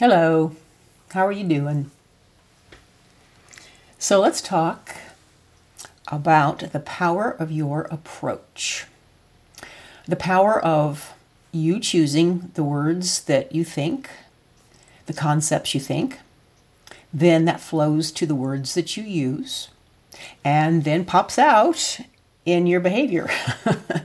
Hello, how are you doing? So let's talk about the power of your approach. The power of you choosing the words that you think, the concepts you think, then that flows to the words that you use, and then pops out in your behavior.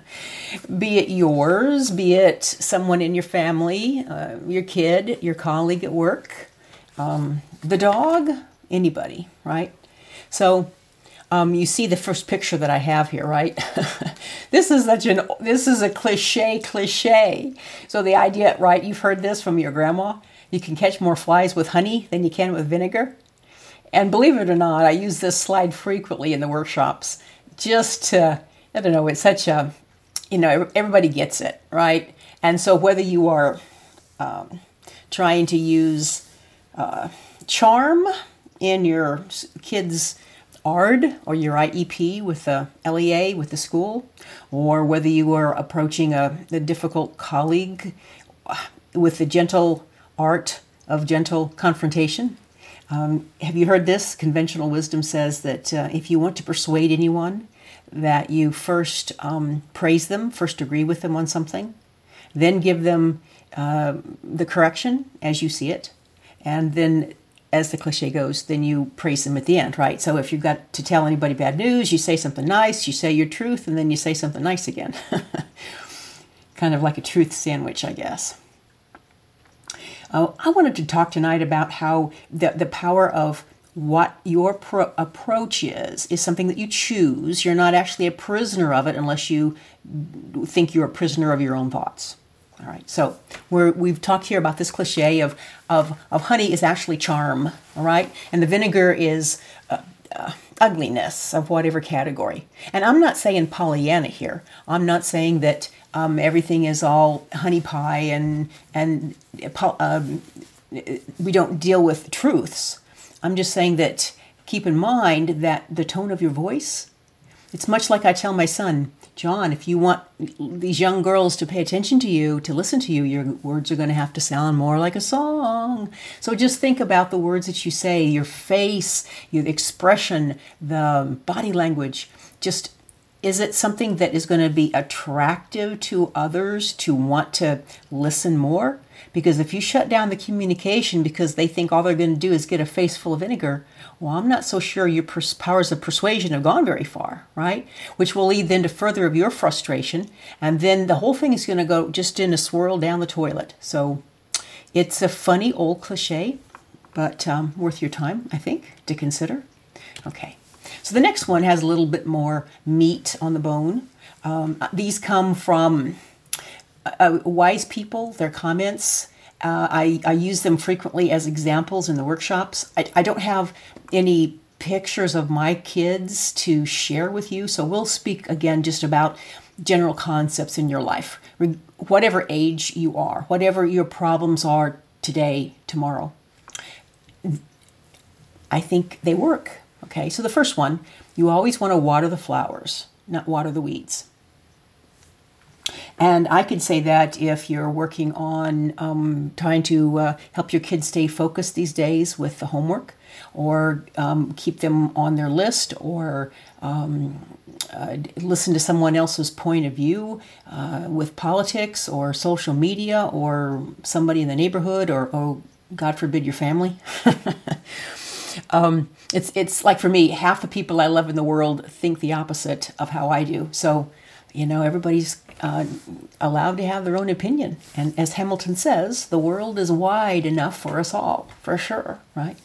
be it yours, be it someone in your family, uh, your kid, your colleague at work, um, the dog, anybody, right? So um, you see the first picture that I have here, right? this is such an this is a cliche cliche. So the idea, right? You've heard this from your grandma. You can catch more flies with honey than you can with vinegar. And believe it or not, I use this slide frequently in the workshops just to, I don't know, it's such a, you know, everybody gets it, right? And so whether you are um, trying to use uh, charm in your kids' ARD or your IEP with the LEA with the school, or whether you are approaching a, a difficult colleague uh, with the gentle art of gentle confrontation. Um, have you heard this? Conventional wisdom says that uh, if you want to persuade anyone, that you first um, praise them, first agree with them on something, then give them uh, the correction as you see it, and then, as the cliche goes, then you praise them at the end, right? So if you've got to tell anybody bad news, you say something nice, you say your truth, and then you say something nice again. kind of like a truth sandwich, I guess. Uh, I wanted to talk tonight about how the, the power of what your pro- approach is is something that you choose. You're not actually a prisoner of it unless you think you're a prisoner of your own thoughts. All right, so we're, we've talked here about this cliche of, of, of honey is actually charm, all right? And the vinegar is uh, uh, ugliness of whatever category. And I'm not saying Pollyanna here. I'm not saying that um, everything is all honey pie and, and um, we don't deal with truths. I'm just saying that keep in mind that the tone of your voice, it's much like I tell my son, John, if you want these young girls to pay attention to you, to listen to you, your words are going to have to sound more like a song. So just think about the words that you say, your face, your expression, the body language. Just is it something that is going to be attractive to others to want to listen more? Because if you shut down the communication because they think all they're going to do is get a face full of vinegar, well, I'm not so sure your pers- powers of persuasion have gone very far, right? Which will lead then to further of your frustration, and then the whole thing is going to go just in a swirl down the toilet. So it's a funny old cliche, but um, worth your time, I think, to consider. Okay. So the next one has a little bit more meat on the bone. Um, these come from uh, wise people, their comments. Uh, I, I use them frequently as examples in the workshops. I, I don't have any pictures of my kids to share with you, so we'll speak again just about general concepts in your life, whatever age you are, whatever your problems are today, tomorrow. I think they work. Okay, so the first one, you always want to water the flowers, not water the weeds. And I could say that if you're working on um, trying to uh, help your kids stay focused these days with the homework, or um, keep them on their list, or um, uh, listen to someone else's point of view uh, with politics, or social media, or somebody in the neighborhood, or, oh, God forbid, your family. Um, it's it's like for me, half the people I love in the world think the opposite of how I do. So, you know, everybody's uh, allowed to have their own opinion. And as Hamilton says, the world is wide enough for us all, for sure, right?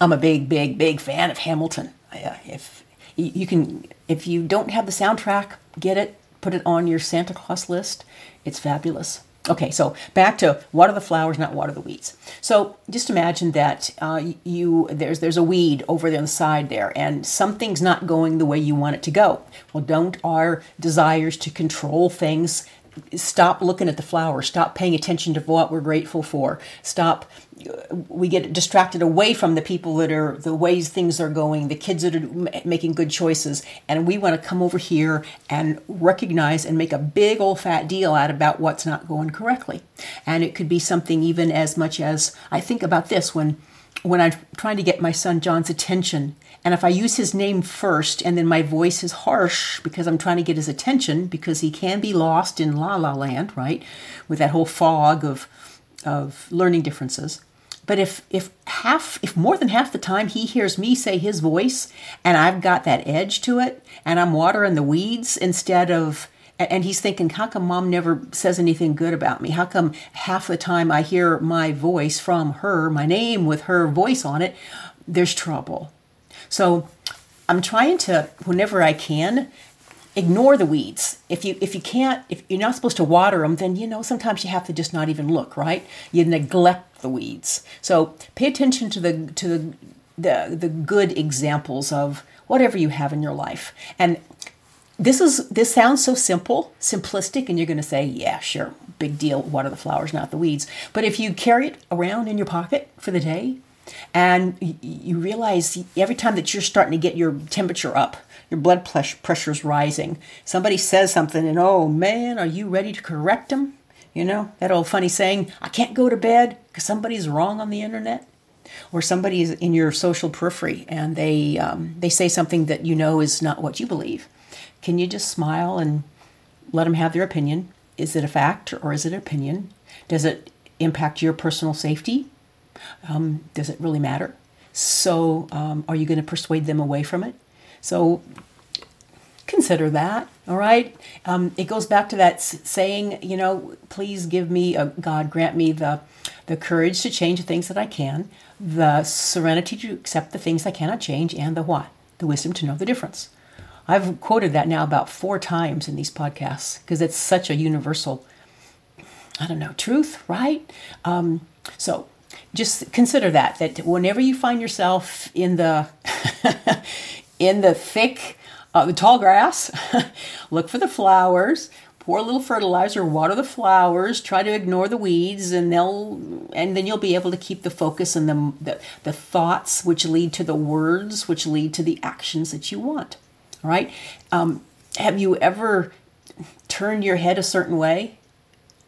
I'm a big, big, big fan of Hamilton. Uh, if you can, if you don't have the soundtrack, get it, put it on your Santa Claus list. It's fabulous. Okay, so back to water the flowers, not water the weeds. So just imagine that uh, you there's there's a weed over on the side there, and something's not going the way you want it to go. Well, don't our desires to control things stop looking at the flowers stop paying attention to what we're grateful for stop we get distracted away from the people that are the ways things are going the kids that are making good choices and we want to come over here and recognize and make a big old fat deal out about what's not going correctly and it could be something even as much as i think about this when when i'm trying to get my son john's attention and if I use his name first and then my voice is harsh because I'm trying to get his attention because he can be lost in la la land, right? With that whole fog of of learning differences. But if if half if more than half the time he hears me say his voice and I've got that edge to it and I'm watering the weeds instead of and he's thinking, how come mom never says anything good about me? How come half the time I hear my voice from her, my name with her voice on it, there's trouble. So I'm trying to, whenever I can, ignore the weeds. If you if you can't, if you're not supposed to water them, then you know sometimes you have to just not even look. Right? You neglect the weeds. So pay attention to the to the the, the good examples of whatever you have in your life and this is this sounds so simple simplistic and you're going to say yeah sure big deal water the flowers not the weeds but if you carry it around in your pocket for the day and you realize every time that you're starting to get your temperature up, your blood pressure is rising, somebody says something, and oh man, are you ready to correct them? You know, that old funny saying, I can't go to bed because somebody's wrong on the internet. Or somebody's in your social periphery and they um, they say something that you know is not what you believe. Can you just smile and let them have their opinion? Is it a fact or is it an opinion? Does it impact your personal safety? Um, does it really matter? So, um, are you going to persuade them away from it? So, consider that. All right. Um, it goes back to that saying, you know, please give me, a, God, grant me the the courage to change the things that I can, the serenity to accept the things I cannot change, and the what? The wisdom to know the difference. I've quoted that now about four times in these podcasts because it's such a universal, I don't know, truth, right? Um, so just consider that that whenever you find yourself in the in the thick uh, the tall grass look for the flowers pour a little fertilizer water the flowers try to ignore the weeds and they'll and then you'll be able to keep the focus and the, the the thoughts which lead to the words which lead to the actions that you want all right? Um, have you ever turned your head a certain way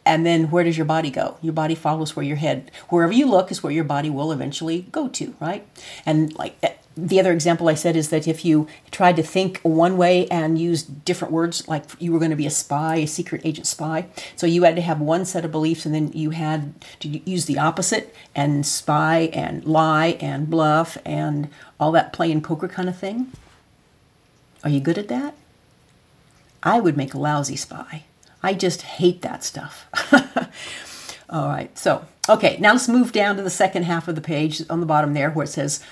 and then where does your body go? Your body follows where your head wherever you look is where your body will eventually go to right? And like eh, the other example i said is that if you tried to think one way and use different words like you were going to be a spy a secret agent spy so you had to have one set of beliefs and then you had to use the opposite and spy and lie and bluff and all that playing poker kind of thing. Are you good at that? I would make a lousy spy I just hate that stuff. All right, so, okay, now let's move down to the second half of the page on the bottom there where it says,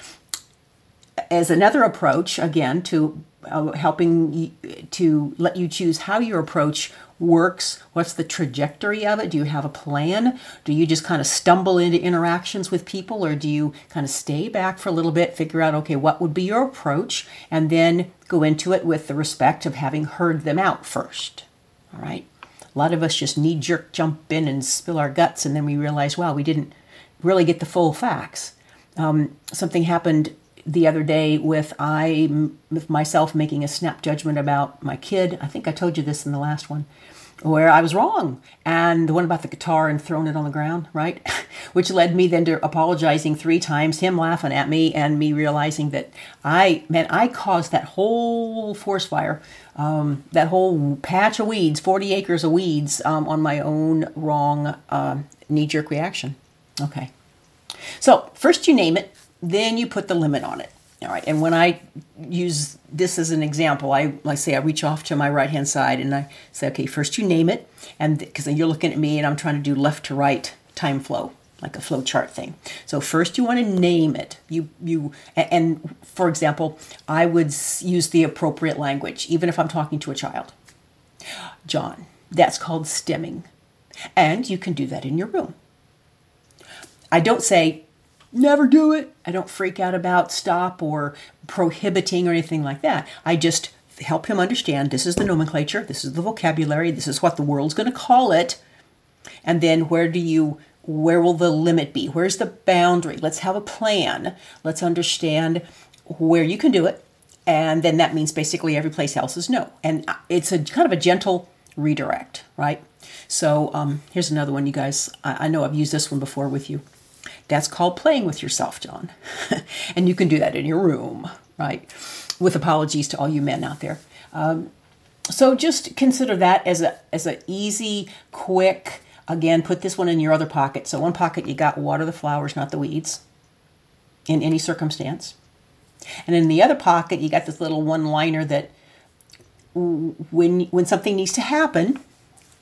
as another approach, again, to uh, helping to let you choose how your approach works. What's the trajectory of it? Do you have a plan? Do you just kind of stumble into interactions with people, or do you kind of stay back for a little bit, figure out, okay, what would be your approach, and then go into it with the respect of having heard them out first? All right. A lot of us just knee jerk jump in and spill our guts, and then we realize, wow, we didn't really get the full facts. Um, something happened the other day with I with myself making a snap judgment about my kid. I think I told you this in the last one where I was wrong, and the one about the guitar and throwing it on the ground, right? Which led me then to apologizing three times, him laughing at me, and me realizing that I, man, I caused that whole forest fire, um, that whole patch of weeds, 40 acres of weeds, um, on my own wrong uh, knee jerk reaction. Okay. So, first you name it, then you put the limit on it. All right, and when I use this as an example, I like say I reach off to my right hand side and I say, okay, first you name it, and because then you're looking at me and I'm trying to do left to right time flow, like a flow chart thing. So first you want to name it. You you and for example, I would use the appropriate language, even if I'm talking to a child. John, that's called stemming, and you can do that in your room. I don't say never do it. I don't freak out about stop or prohibiting or anything like that. I just help him understand this is the nomenclature, this is the vocabulary, this is what the world's going to call it. And then where do you where will the limit be? Where's the boundary? Let's have a plan. Let's understand where you can do it. And then that means basically every place else is no. And it's a kind of a gentle redirect, right? So um, here's another one, you guys. I, I know I've used this one before with you. That's called playing with yourself, John. and you can do that in your room, right? With apologies to all you men out there. Um, so just consider that as a as an easy, quick. Again, put this one in your other pocket. So one pocket you got water the flowers, not the weeds, in any circumstance. And in the other pocket you got this little one liner that when when something needs to happen,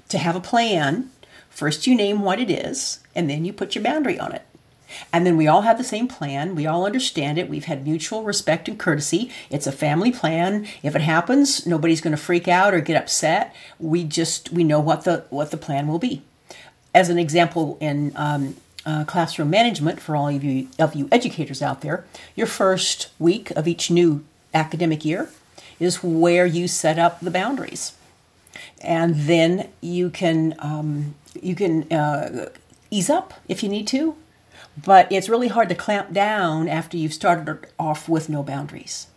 to have a plan, first you name what it is, and then you put your boundary on it. And then we all have the same plan. We all understand it. We've had mutual respect and courtesy. It's a family plan. If it happens, nobody's going to freak out or get upset. We just we know what the what the plan will be. As an example, in um, uh, classroom management, for all of you of you educators out there, your first week of each new academic year is where you set up the boundaries, and then you can um, you can uh, ease up if you need to but it's really hard to clamp down after you've started off with no boundaries.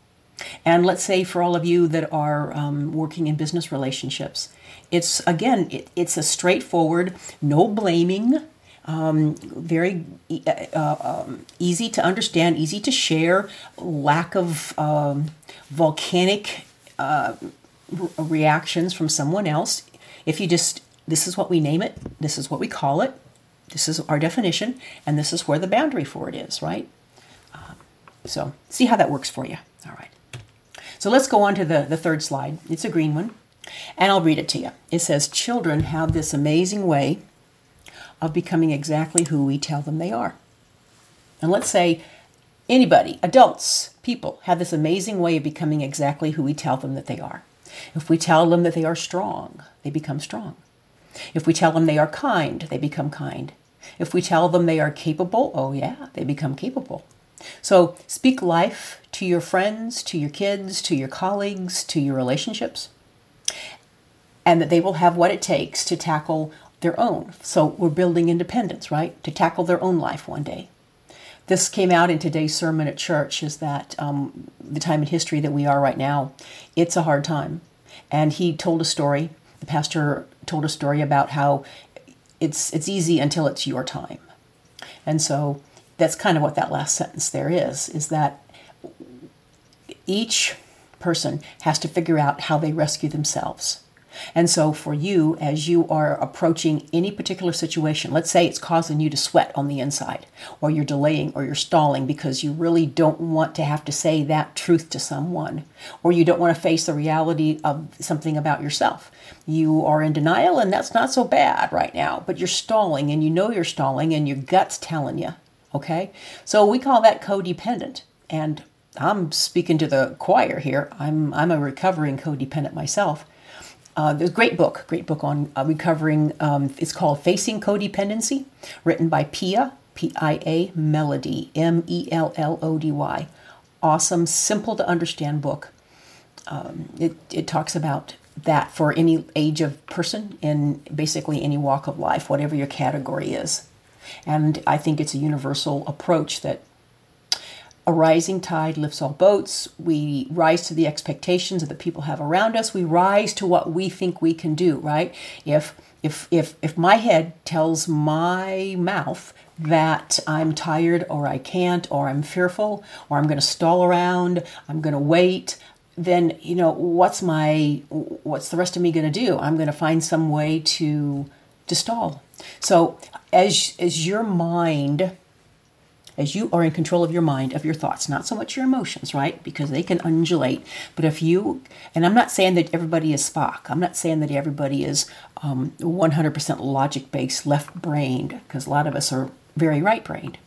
And let's say for all of you that are um, working in business relationships, it's again, it, it's a straightforward, no blaming, um, very uh, um, easy to understand, easy to share, lack of um, volcanic uh, re- reactions from someone else. If you just, this is what we name it, this is what we call it, this is our definition, and this is where the boundary for it is, right? Um, so see how that works for you. All right. So let's go on to the, the third slide. It's a green one, and I'll read it to you. It says, Children have this amazing way of becoming exactly who we tell them they are. And let's say anybody, adults, people, have this amazing way of becoming exactly who we tell them that they are. If we tell them that they are strong, they become strong. If we tell them they are kind, they become kind. If we tell them they are capable, oh yeah, they become capable. So speak life to your friends, to your kids, to your colleagues, to your relationships, and that they will have what it takes to tackle their own. So we're building independence, right? To tackle their own life one day. This came out in today's sermon at church is that um, the time in history that we are right now, it's a hard time. And he told a story. The pastor told a story about how it's it's easy until it's your time. And so that's kind of what that last sentence there is is that each person has to figure out how they rescue themselves. And so, for you, as you are approaching any particular situation, let's say it's causing you to sweat on the inside, or you're delaying or you're stalling because you really don't want to have to say that truth to someone, or you don't want to face the reality of something about yourself. You are in denial, and that's not so bad right now, but you're stalling, and you know you're stalling, and your gut's telling you. Okay? So, we call that codependent. And I'm speaking to the choir here. I'm, I'm a recovering codependent myself. Uh, there's a great book, great book on uh, recovering. Um, it's called Facing Codependency, written by Pia, P I A Mellody, M E L L O D Y. Awesome, simple to understand book. Um, it, it talks about that for any age of person in basically any walk of life, whatever your category is. And I think it's a universal approach that a rising tide lifts all boats. We rise to the expectations that the people have around us. We rise to what we think we can do, right? If if if if my head tells my mouth that I'm tired or I can't or I'm fearful or I'm going to stall around, I'm going to wait, then you know what's my what's the rest of me going to do? I'm going to find some way to to stall. So as as your mind as you are in control of your mind, of your thoughts, not so much your emotions, right? Because they can undulate. But if you, and I'm not saying that everybody is Spock, I'm not saying that everybody is um, 100% logic based, left brained, because a lot of us are very right brained.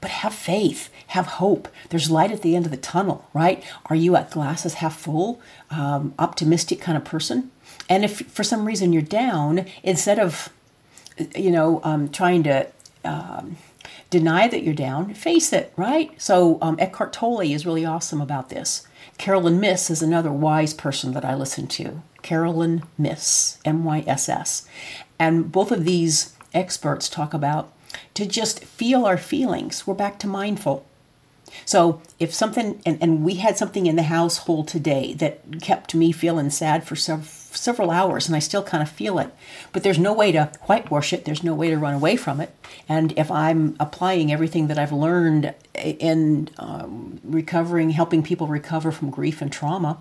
But have faith, have hope. There's light at the end of the tunnel, right? Are you at glasses half full, um, optimistic kind of person? And if for some reason you're down, instead of, you know, um, trying to, um, deny that you're down, face it, right? So um, Eckhart Tolle is really awesome about this. Carolyn Myss is another wise person that I listen to. Carolyn Myss, M Y S S. And both of these experts talk about to just feel our feelings. We're back to mindful. So if something, and, and we had something in the household today that kept me feeling sad for several several hours and I still kind of feel it. But there's no way to whitewash it, there's no way to run away from it. And if I'm applying everything that I've learned in um, recovering, helping people recover from grief and trauma,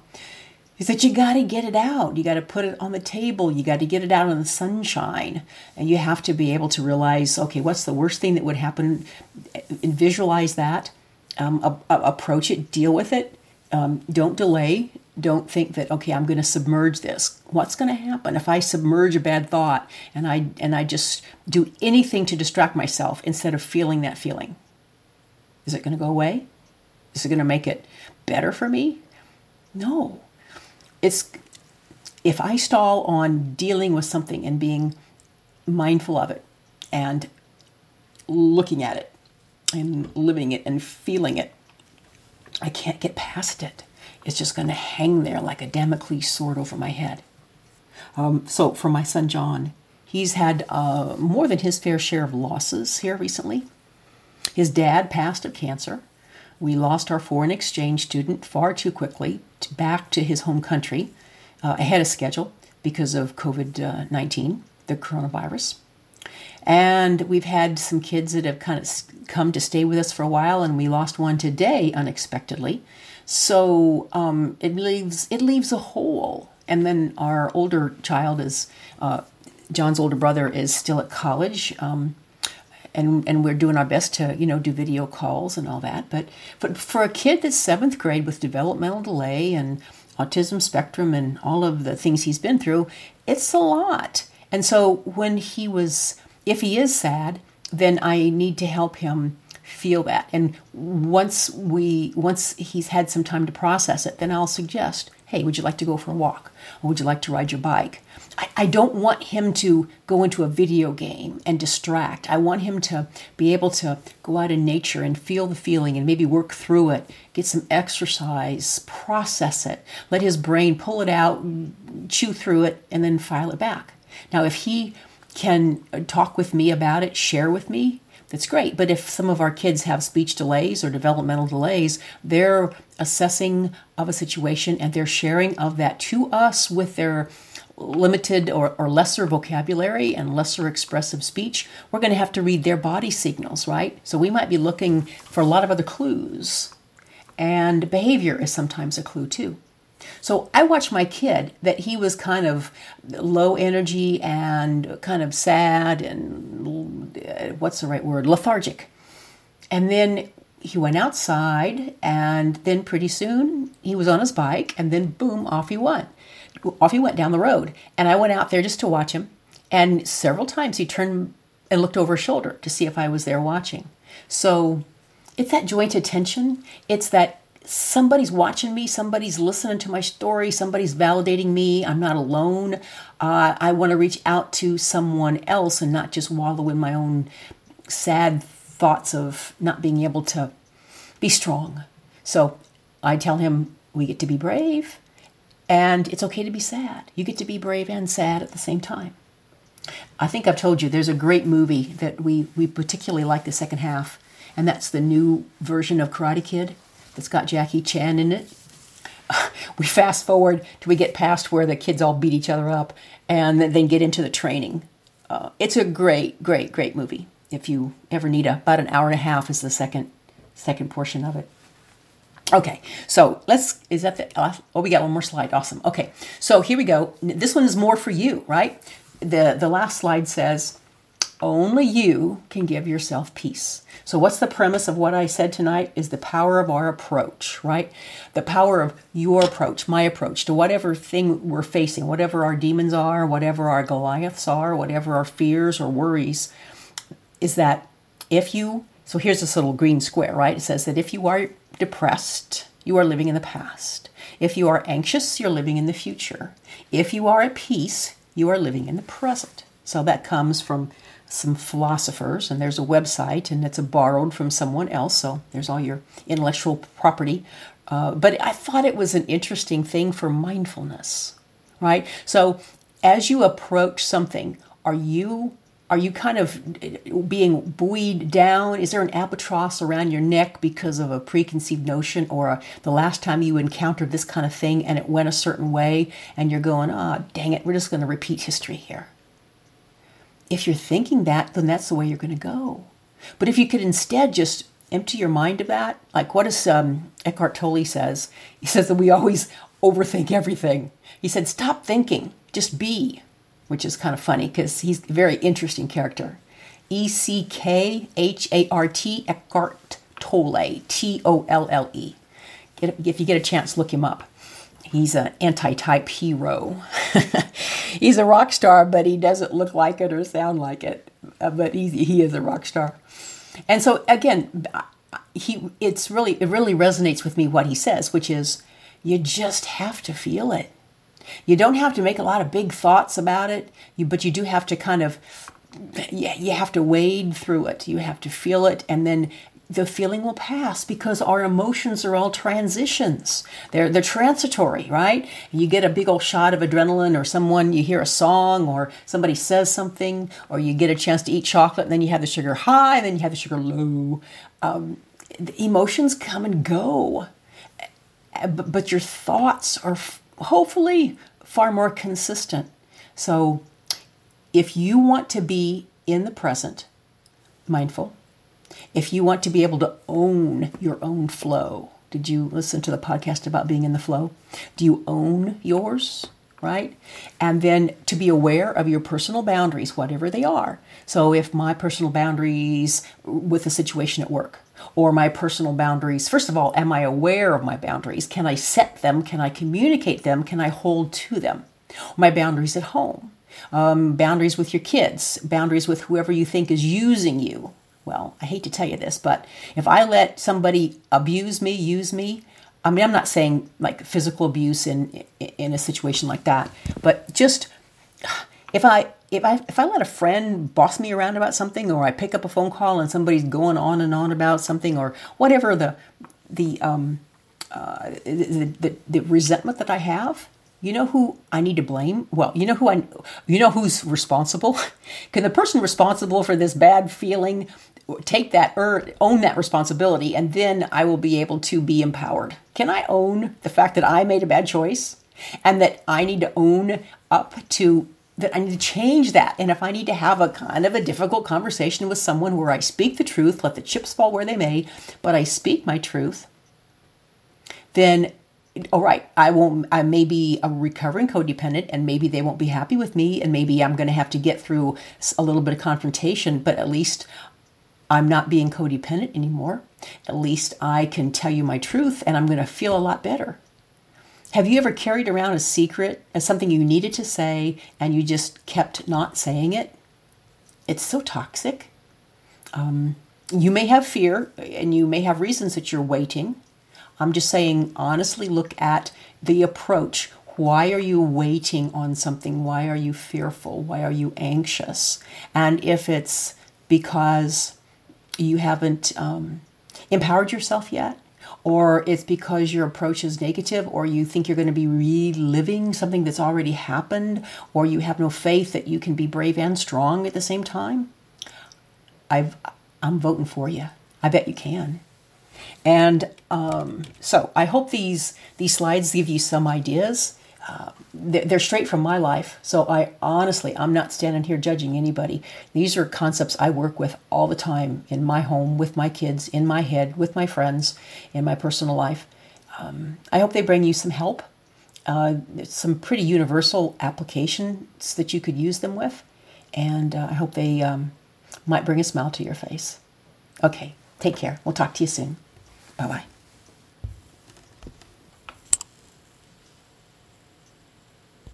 is that you got to get it out. You got to put it on the table. You got to get it out in the sunshine. And you have to be able to realize okay, what's the worst thing that would happen? And visualize that um, a, a, approach it, deal with it. Um, don't delay. Don't think that okay, I'm going to submerge this. What's going to happen if I submerge a bad thought and I and I just do anything to distract myself instead of feeling that feeling? Is it going to go away? Is it going to make it better for me? No. It's if I stall on dealing with something and being mindful of it and looking at it and living it and feeling it. I can't get past it. It's just going to hang there like a Damocles sword over my head. Um, so, for my son John, he's had uh, more than his fair share of losses here recently. His dad passed of cancer. We lost our foreign exchange student far too quickly to back to his home country uh, ahead of schedule because of COVID 19, the coronavirus. And we've had some kids that have kind of come to stay with us for a while, and we lost one today unexpectedly. So um, it leaves it leaves a hole. And then our older child is uh, John's older brother is still at college. Um, and, and we're doing our best to you know do video calls and all that but but for a kid that's seventh grade with developmental delay and autism spectrum and all of the things he's been through it's a lot and so when he was if he is sad, then I need to help him feel that. And once we once he's had some time to process it, then I'll suggest, hey, would you like to go for a walk? Or would you like to ride your bike? I, I don't want him to go into a video game and distract. I want him to be able to go out in nature and feel the feeling and maybe work through it, get some exercise, process it, let his brain pull it out, chew through it, and then file it back. Now, if he can uh, talk with me about it, share with me, that's great. But if some of our kids have speech delays or developmental delays, they're assessing of a situation and they're sharing of that to us with their limited or, or lesser vocabulary and lesser expressive speech, we're going to have to read their body signals, right? So we might be looking for a lot of other clues. And behavior is sometimes a clue too. So I watched my kid that he was kind of low energy and kind of sad and uh, what's the right word? Lethargic. And then he went outside and then pretty soon he was on his bike and then boom off he went. Off he went down the road. And i went out there just to watch him. And several times he turned and looked over his shoulder to see if i was there watching. So it's that joint attention. It's that somebody's watching me, somebody's listening to my story, somebody's validating me. I'm not alone. Uh, I want to reach out to someone else and not just wallow in my own sad thoughts of not being able to be strong. So I tell him we get to be brave and it's okay to be sad. You get to be brave and sad at the same time. I think I've told you there's a great movie that we, we particularly like the second half, and that's the new version of Karate Kid that's got Jackie Chan in it. We fast forward till we get past where the kids all beat each other up and then get into the training. Uh, it's a great, great, great movie. If you ever need a, about an hour and a half is the second second portion of it. Okay, so let's, is that the, uh, oh, we got one more slide. Awesome. Okay, so here we go. This one is more for you, right? The, the last slide says, only you can give yourself peace. So, what's the premise of what I said tonight? Is the power of our approach, right? The power of your approach, my approach to whatever thing we're facing, whatever our demons are, whatever our Goliaths are, whatever our fears or worries, is that if you, so here's this little green square, right? It says that if you are depressed, you are living in the past. If you are anxious, you're living in the future. If you are at peace, you are living in the present. So that comes from some philosophers, and there's a website, and it's borrowed from someone else, so there's all your intellectual property. Uh, but I thought it was an interesting thing for mindfulness, right? So as you approach something, are you are you kind of being buoyed down? Is there an albatross around your neck because of a preconceived notion or a, the last time you encountered this kind of thing and it went a certain way and you're going, ah, oh, dang it, we're just going to repeat history here? If you're thinking that, then that's the way you're going to go. But if you could instead just empty your mind of that, like what does um, Eckhart Tolle says? He says that we always overthink everything. He said, stop thinking, just be which is kind of funny because he's a very interesting character. E C K H A R T, Eckhart Tolle, T O L L E. If you get a chance, look him up. He's an anti type hero. he's a rock star, but he doesn't look like it or sound like it. Uh, but he, he is a rock star. And so, again, he it's really it really resonates with me what he says, which is you just have to feel it. You don't have to make a lot of big thoughts about it, you, but you do have to kind of, yeah, you have to wade through it. You have to feel it, and then the feeling will pass because our emotions are all transitions. They're they're transitory, right? You get a big old shot of adrenaline, or someone you hear a song, or somebody says something, or you get a chance to eat chocolate, and then you have the sugar high, and then you have the sugar low. Um, emotions come and go, but your thoughts are hopefully far more consistent. So if you want to be in the present, mindful, if you want to be able to own your own flow, did you listen to the podcast about being in the flow? Do you own yours? Right? And then to be aware of your personal boundaries, whatever they are. So if my personal boundaries with a situation at work, or my personal boundaries. First of all, am I aware of my boundaries? Can I set them? Can I communicate them? Can I hold to them? My boundaries at home, um, boundaries with your kids, boundaries with whoever you think is using you. Well, I hate to tell you this, but if I let somebody abuse me, use me, I mean, I'm not saying like physical abuse in in a situation like that, but just if I if I if I let a friend boss me around about something, or I pick up a phone call and somebody's going on and on about something, or whatever the the um, uh, the, the, the resentment that I have, you know who I need to blame? Well, you know who I you know who's responsible? Can the person responsible for this bad feeling take that or own that responsibility and then I will be able to be empowered. Can I own the fact that I made a bad choice and that I need to own up to that I need to change that. And if I need to have a kind of a difficult conversation with someone where I speak the truth, let the chips fall where they may, but I speak my truth, then all right, I won't I may be a recovering codependent and maybe they won't be happy with me and maybe I'm going to have to get through a little bit of confrontation, but at least I'm not being codependent anymore. At least I can tell you my truth and I'm going to feel a lot better. Have you ever carried around a secret as something you needed to say and you just kept not saying it? It's so toxic. Um, you may have fear and you may have reasons that you're waiting. I'm just saying, honestly, look at the approach. Why are you waiting on something? Why are you fearful? Why are you anxious? And if it's because you haven't um, empowered yourself yet, or it's because your approach is negative, or you think you're going to be reliving something that's already happened, or you have no faith that you can be brave and strong at the same time, I've, I'm voting for you. I bet you can. And um, so I hope these these slides give you some ideas they're straight from my life. So I honestly, I'm not standing here judging anybody. These are concepts I work with all the time in my home, with my kids, in my head, with my friends, in my personal life. Um, I hope they bring you some help, uh, some pretty universal applications that you could use them with. And uh, I hope they um, might bring a smile to your face. Okay, take care. We'll talk to you soon. Bye bye.